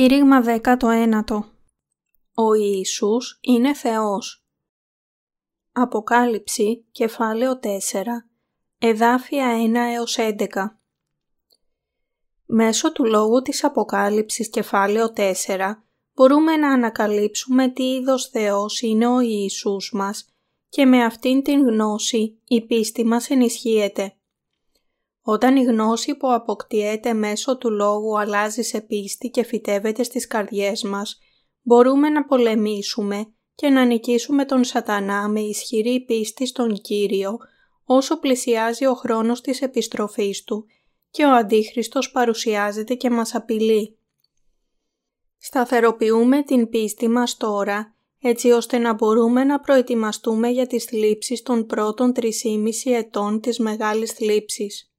Κήρυγμα 19 Ο Ιησούς είναι Θεός. Αποκάλυψη, κεφάλαιο 4, εδάφια 1 έως 11 Μέσω του λόγου της Αποκάλυψης κεφάλαιο 4 μπορούμε να ανακαλύψουμε τι είδος Θεός είναι ο Ιησούς μας και με αυτήν την γνώση η πίστη μας ενισχύεται. Όταν η γνώση που αποκτιέται μέσω του λόγου αλλάζει σε πίστη και φυτεύεται στις καρδιές μας, μπορούμε να πολεμήσουμε και να νικήσουμε τον σατανά με ισχυρή πίστη στον Κύριο όσο πλησιάζει ο χρόνος της επιστροφής του και ο Αντίχριστος παρουσιάζεται και μας απειλεί. Σταθεροποιούμε την πίστη μας τώρα έτσι ώστε να μπορούμε να προετοιμαστούμε για τις θλίψεις των πρώτων 3,5 ετών της Μεγάλης Θλίψης.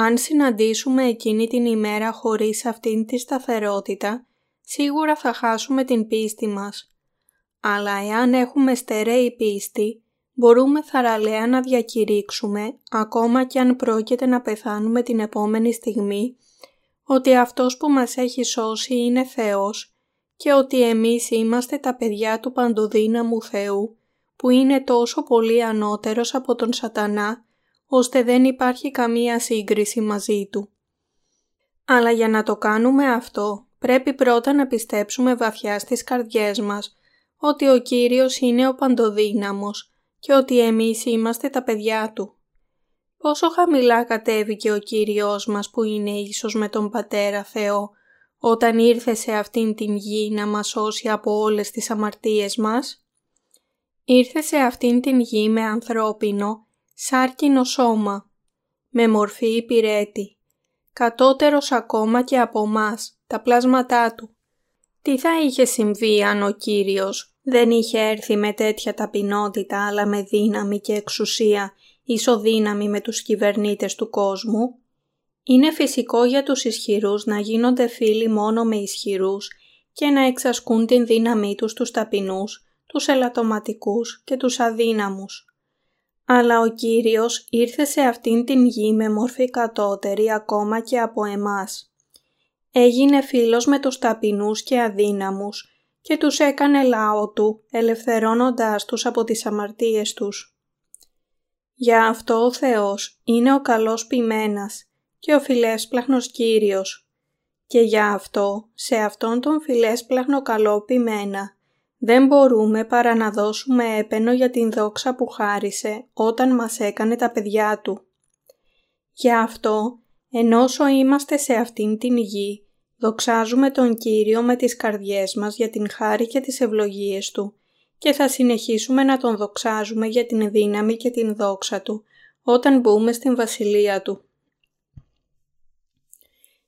Αν συναντήσουμε εκείνη την ημέρα χωρίς αυτήν τη σταθερότητα, σίγουρα θα χάσουμε την πίστη μας. Αλλά εάν έχουμε στερεή πίστη, μπορούμε θαραλέα να διακηρύξουμε, ακόμα και αν πρόκειται να πεθάνουμε την επόμενη στιγμή, ότι Αυτός που μας έχει σώσει είναι Θεός και ότι εμείς είμαστε τα παιδιά του παντοδύναμου Θεού, που είναι τόσο πολύ ανώτερος από τον σατανά ώστε δεν υπάρχει καμία σύγκριση μαζί του. Αλλά για να το κάνουμε αυτό, πρέπει πρώτα να πιστέψουμε βαθιά στις καρδιές μας ότι ο Κύριος είναι ο παντοδύναμος και ότι εμείς είμαστε τα παιδιά Του. Πόσο χαμηλά κατέβηκε ο Κύριος μας που είναι ίσος με τον Πατέρα Θεό όταν ήρθε σε αυτήν την γη να μας σώσει από όλες τις αμαρτίες μας; Ήρθε σε αυτήν την γη με ανθρώπινο σάρκινο σώμα, με μορφή υπηρέτη, κατώτερος ακόμα και από μας, τα πλάσματά του. Τι θα είχε συμβεί αν ο Κύριος δεν είχε έρθει με τέτοια ταπεινότητα αλλά με δύναμη και εξουσία ισοδύναμη με τους κυβερνήτες του κόσμου; Είναι φυσικό για τους ισχυρούς να γίνονται φίλοι μόνο με ισχυρούς και να εξασκούν την δύναμή τους τους ταπεινούς, τους ελαττωματικούς και τους αδύναμους αλλά ο Κύριος ήρθε σε αυτήν την γη με μορφή κατώτερη ακόμα και από εμάς. Έγινε φίλος με τους ταπεινούς και αδύναμους και τους έκανε λαό του, ελευθερώνοντάς τους από τις αμαρτίες τους. Για αυτό ο Θεός είναι ο καλός ποιμένας και ο φιλέσπλαχνος Κύριος. Και για αυτό, σε αυτόν τον φιλέσπλαχνο καλό ποιμένα, δεν μπορούμε παρά να δώσουμε έπαινο για την δόξα που χάρισε όταν μας έκανε τα παιδιά Του. Γι' αυτό, ενώσο είμαστε σε αυτήν την γη, δοξάζουμε τον Κύριο με τις καρδιές μας για την χάρη και τις ευλογίες Του και θα συνεχίσουμε να Τον δοξάζουμε για την δύναμη και την δόξα Του όταν μπούμε στην Βασιλεία Του.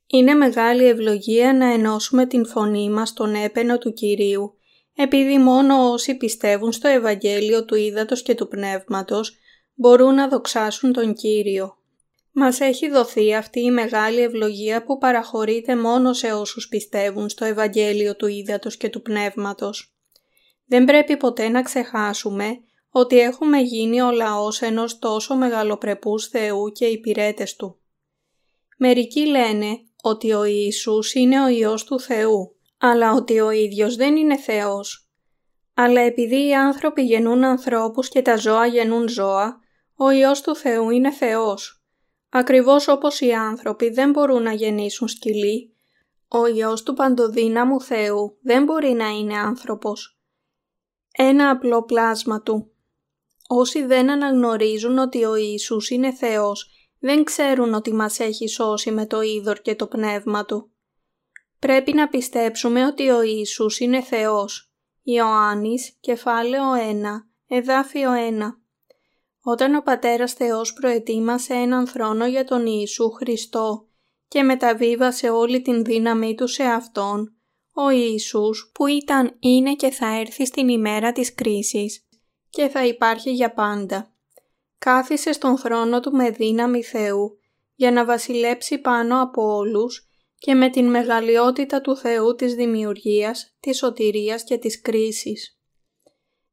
Είναι μεγάλη ευλογία να ενώσουμε την φωνή μας στον έπαινο του Κυρίου επειδή μόνο όσοι πιστεύουν στο Ευαγγέλιο του Ήδατος και του Πνεύματος μπορούν να δοξάσουν τον Κύριο. Μας έχει δοθεί αυτή η μεγάλη ευλογία που παραχωρείται μόνο σε όσους πιστεύουν στο Ευαγγέλιο του Ήδατος και του Πνεύματος. Δεν πρέπει ποτέ να ξεχάσουμε ότι έχουμε γίνει ο λαός ενός τόσο μεγαλοπρεπούς Θεού και υπηρέτες Του. Μερικοί λένε ότι ο Ιησούς είναι ο Υιός του Θεού αλλά ότι ο ίδιος δεν είναι Θεός. Αλλά επειδή οι άνθρωποι γεννούν ανθρώπους και τα ζώα γεννούν ζώα, ο Υιός του Θεού είναι Θεός. Ακριβώς όπως οι άνθρωποι δεν μπορούν να γεννήσουν σκυλί, ο Υιός του Παντοδύναμου Θεού δεν μπορεί να είναι άνθρωπος. Ένα απλό πλάσμα Του. Όσοι δεν αναγνωρίζουν ότι ο Ιησούς είναι Θεός, δεν ξέρουν ότι μας έχει σώσει με το είδωρ και το πνεύμα Του. Πρέπει να πιστέψουμε ότι ο Ιησούς είναι Θεός. Ιωάννης, κεφάλαιο 1, εδάφιο 1. Όταν ο Πατέρας Θεός προετοίμασε έναν θρόνο για τον Ιησού Χριστό και μεταβίβασε όλη την δύναμή του σε Αυτόν, ο Ιησούς που ήταν, είναι και θα έρθει στην ημέρα της κρίσης και θα υπάρχει για πάντα. Κάθισε στον θρόνο του με δύναμη Θεού για να βασιλέψει πάνω από όλους και με την μεγαλειότητα του Θεού της δημιουργίας, της σωτηρίας και της κρίσης.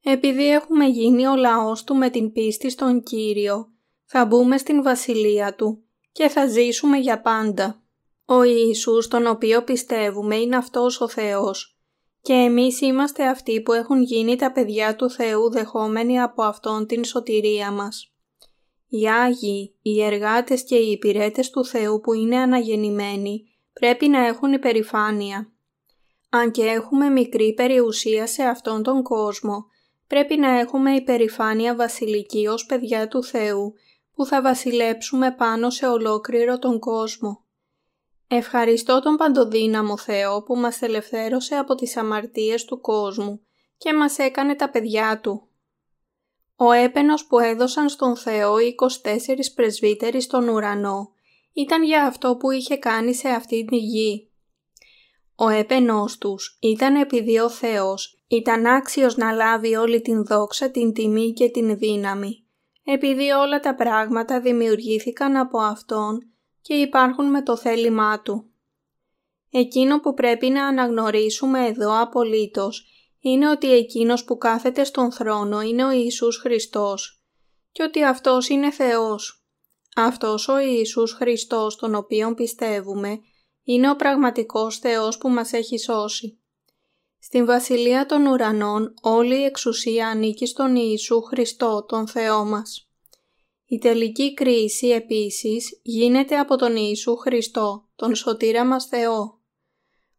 Επειδή έχουμε γίνει ο λαός Του με την πίστη στον Κύριο, θα μπούμε στην Βασιλεία Του και θα ζήσουμε για πάντα. Ο Ιησούς τον οποίο πιστεύουμε είναι αυτός ο Θεός και εμείς είμαστε αυτοί που έχουν γίνει τα παιδιά του Θεού δεχόμενοι από Αυτόν την σωτηρία μας. Οι Άγιοι, οι εργάτες και οι υπηρέτες του Θεού που είναι αναγεννημένοι πρέπει να έχουν υπερηφάνεια. Αν και έχουμε μικρή περιουσία σε αυτόν τον κόσμο, πρέπει να έχουμε υπερηφάνεια βασιλική ως παιδιά του Θεού που θα βασιλέψουμε πάνω σε ολόκληρο τον κόσμο. Ευχαριστώ τον Παντοδύναμο Θεό που μας ελευθέρωσε από τις αμαρτίες του κόσμου και μας έκανε τα παιδιά Του. Ο έπαινος που έδωσαν στον Θεό οι 24 πρεσβύτεροι στον ουρανό ήταν για αυτό που είχε κάνει σε αυτή τη γη. Ο έπαινός τους ήταν επειδή ο Θεός ήταν άξιος να λάβει όλη την δόξα, την τιμή και την δύναμη, επειδή όλα τα πράγματα δημιουργήθηκαν από Αυτόν και υπάρχουν με το θέλημά Του. Εκείνο που πρέπει να αναγνωρίσουμε εδώ απολύτως είναι ότι εκείνος που κάθεται στον θρόνο είναι ο Ιησούς Χριστός και ότι Αυτός είναι Θεός. Αυτός ο Ιησούς Χριστός τον οποίον πιστεύουμε είναι ο πραγματικός Θεός που μας έχει σώσει. Στην Βασιλεία των Ουρανών όλη η εξουσία ανήκει στον Ιησού Χριστό, τον Θεό μας. Η τελική κρίση επίσης γίνεται από τον Ιησού Χριστό, τον Σωτήρα μας Θεό.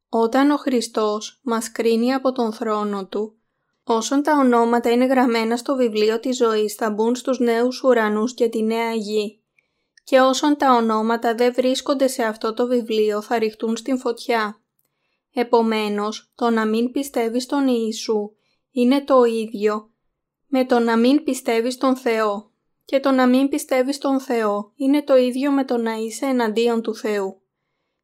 Όταν ο Χριστός μας κρίνει από τον θρόνο Του, όσον τα ονόματα είναι γραμμένα στο βιβλίο της ζωής θα μπουν στους νέους ουρανούς και τη νέα γη και όσον τα ονόματα δεν βρίσκονται σε αυτό το βιβλίο θα ρηχτούν στην φωτιά. Επομένως, το να μην πιστεύεις στον Ιησού είναι το ίδιο με το να μην πιστεύεις στον Θεό και το να μην πιστεύεις στον Θεό είναι το ίδιο με το να είσαι εναντίον του Θεού.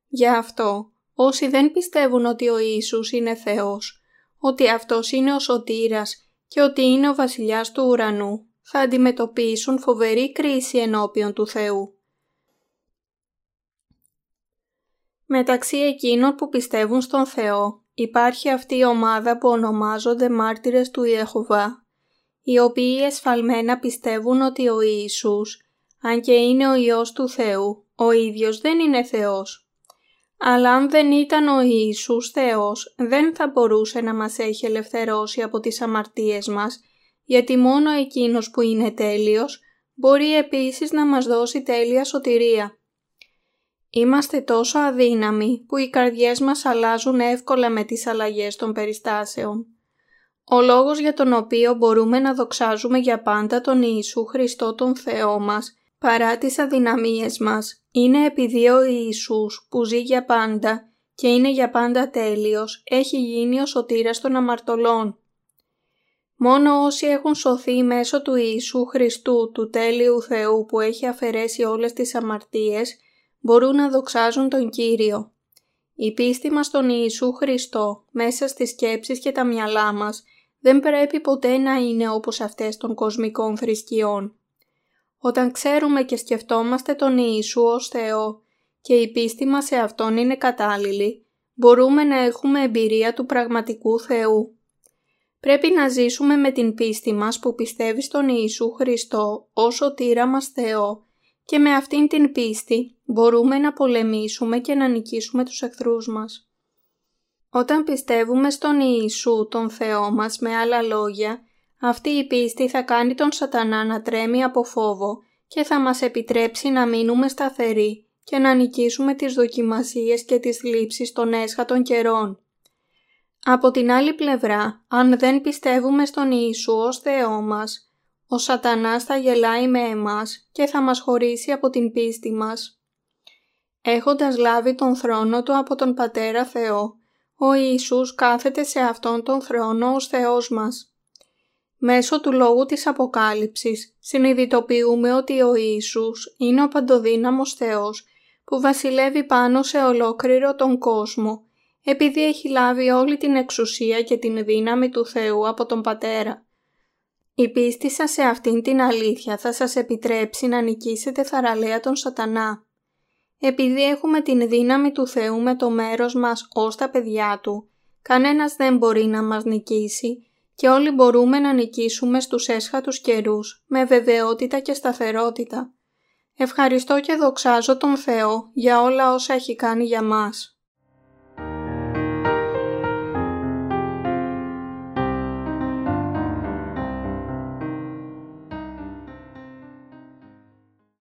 Γι' αυτό, όσοι δεν πιστεύουν ότι ο Ιησούς είναι Θεός, ότι Αυτός είναι ο Σωτήρας και ότι είναι ο Βασιλιάς του ουρανού, θα αντιμετωπίσουν φοβερή κρίση ενώπιον του Θεού. Μεταξύ εκείνων που πιστεύουν στον Θεό υπάρχει αυτή η ομάδα που ονομάζονται μάρτυρες του Ιεχωβά, οι οποίοι εσφαλμένα πιστεύουν ότι ο Ιησούς, αν και είναι ο Υιός του Θεού, ο ίδιος δεν είναι Θεός. Αλλά αν δεν ήταν ο Ιησούς Θεός, δεν θα μπορούσε να μας έχει ελευθερώσει από τις αμαρτίες μας, γιατί μόνο εκείνος που είναι τέλειος μπορεί επίσης να μας δώσει τέλεια σωτηρία. Είμαστε τόσο αδύναμοι που οι καρδιές μας αλλάζουν εύκολα με τις αλλαγές των περιστάσεων. Ο λόγος για τον οποίο μπορούμε να δοξάζουμε για πάντα τον Ιησού Χριστό τον Θεό μας παρά τις αδυναμίες μας είναι επειδή ο Ιησούς που ζει για πάντα και είναι για πάντα τέλειος έχει γίνει ο σωτήρας των αμαρτωλών. Μόνο όσοι έχουν σωθεί μέσω του Ιησού Χριστού, του τέλειου Θεού που έχει αφαιρέσει όλες τις αμαρτίες, μπορούν να δοξάζουν τον Κύριο. Η πίστη μας στον Ιησού Χριστό μέσα στις σκέψεις και τα μυαλά μας δεν πρέπει ποτέ να είναι όπως αυτές των κοσμικών θρησκειών. Όταν ξέρουμε και σκεφτόμαστε τον Ιησού ως Θεό και η πίστη μας σε Αυτόν είναι κατάλληλη, μπορούμε να έχουμε εμπειρία του πραγματικού Θεού. Πρέπει να ζήσουμε με την πίστη μας που πιστεύει στον Ιησού Χριστό ως σωτήρα μας Θεό και με αυτήν την πίστη μπορούμε να πολεμήσουμε και να νικήσουμε τους εχθρούς μας. Όταν πιστεύουμε στον Ιησού, τον Θεό μας, με άλλα λόγια, αυτή η πίστη θα κάνει τον σατανά να τρέμει από φόβο και θα μας επιτρέψει να μείνουμε σταθεροί και να νικήσουμε τις δοκιμασίες και τις λήψεις των έσχατων καιρών. Από την άλλη πλευρά, αν δεν πιστεύουμε στον Ιησούς ως Θεό μας, ο σατανάς θα γελάει με εμάς και θα μας χωρίσει από την πίστη μας. Έχοντας λάβει τον θρόνο του από τον Πατέρα Θεό, ο Ιησούς κάθεται σε αυτόν τον θρόνο ως Θεός μας. Μέσω του λόγου της Αποκάλυψης συνειδητοποιούμε ότι ο Ιησούς είναι ο παντοδύναμος Θεός που βασιλεύει πάνω σε ολόκληρο τον κόσμο επειδή έχει λάβει όλη την εξουσία και την δύναμη του Θεού από τον Πατέρα. Η πίστη σας σε αυτήν την αλήθεια θα σας επιτρέψει να νικήσετε θαραλέα τον σατανά. Επειδή έχουμε την δύναμη του Θεού με το μέρος μας ως τα παιδιά Του, κανένας δεν μπορεί να μας νικήσει και όλοι μπορούμε να νικήσουμε στους έσχατους καιρούς με βεβαιότητα και σταθερότητα. Ευχαριστώ και δοξάζω τον Θεό για όλα όσα έχει κάνει για μας.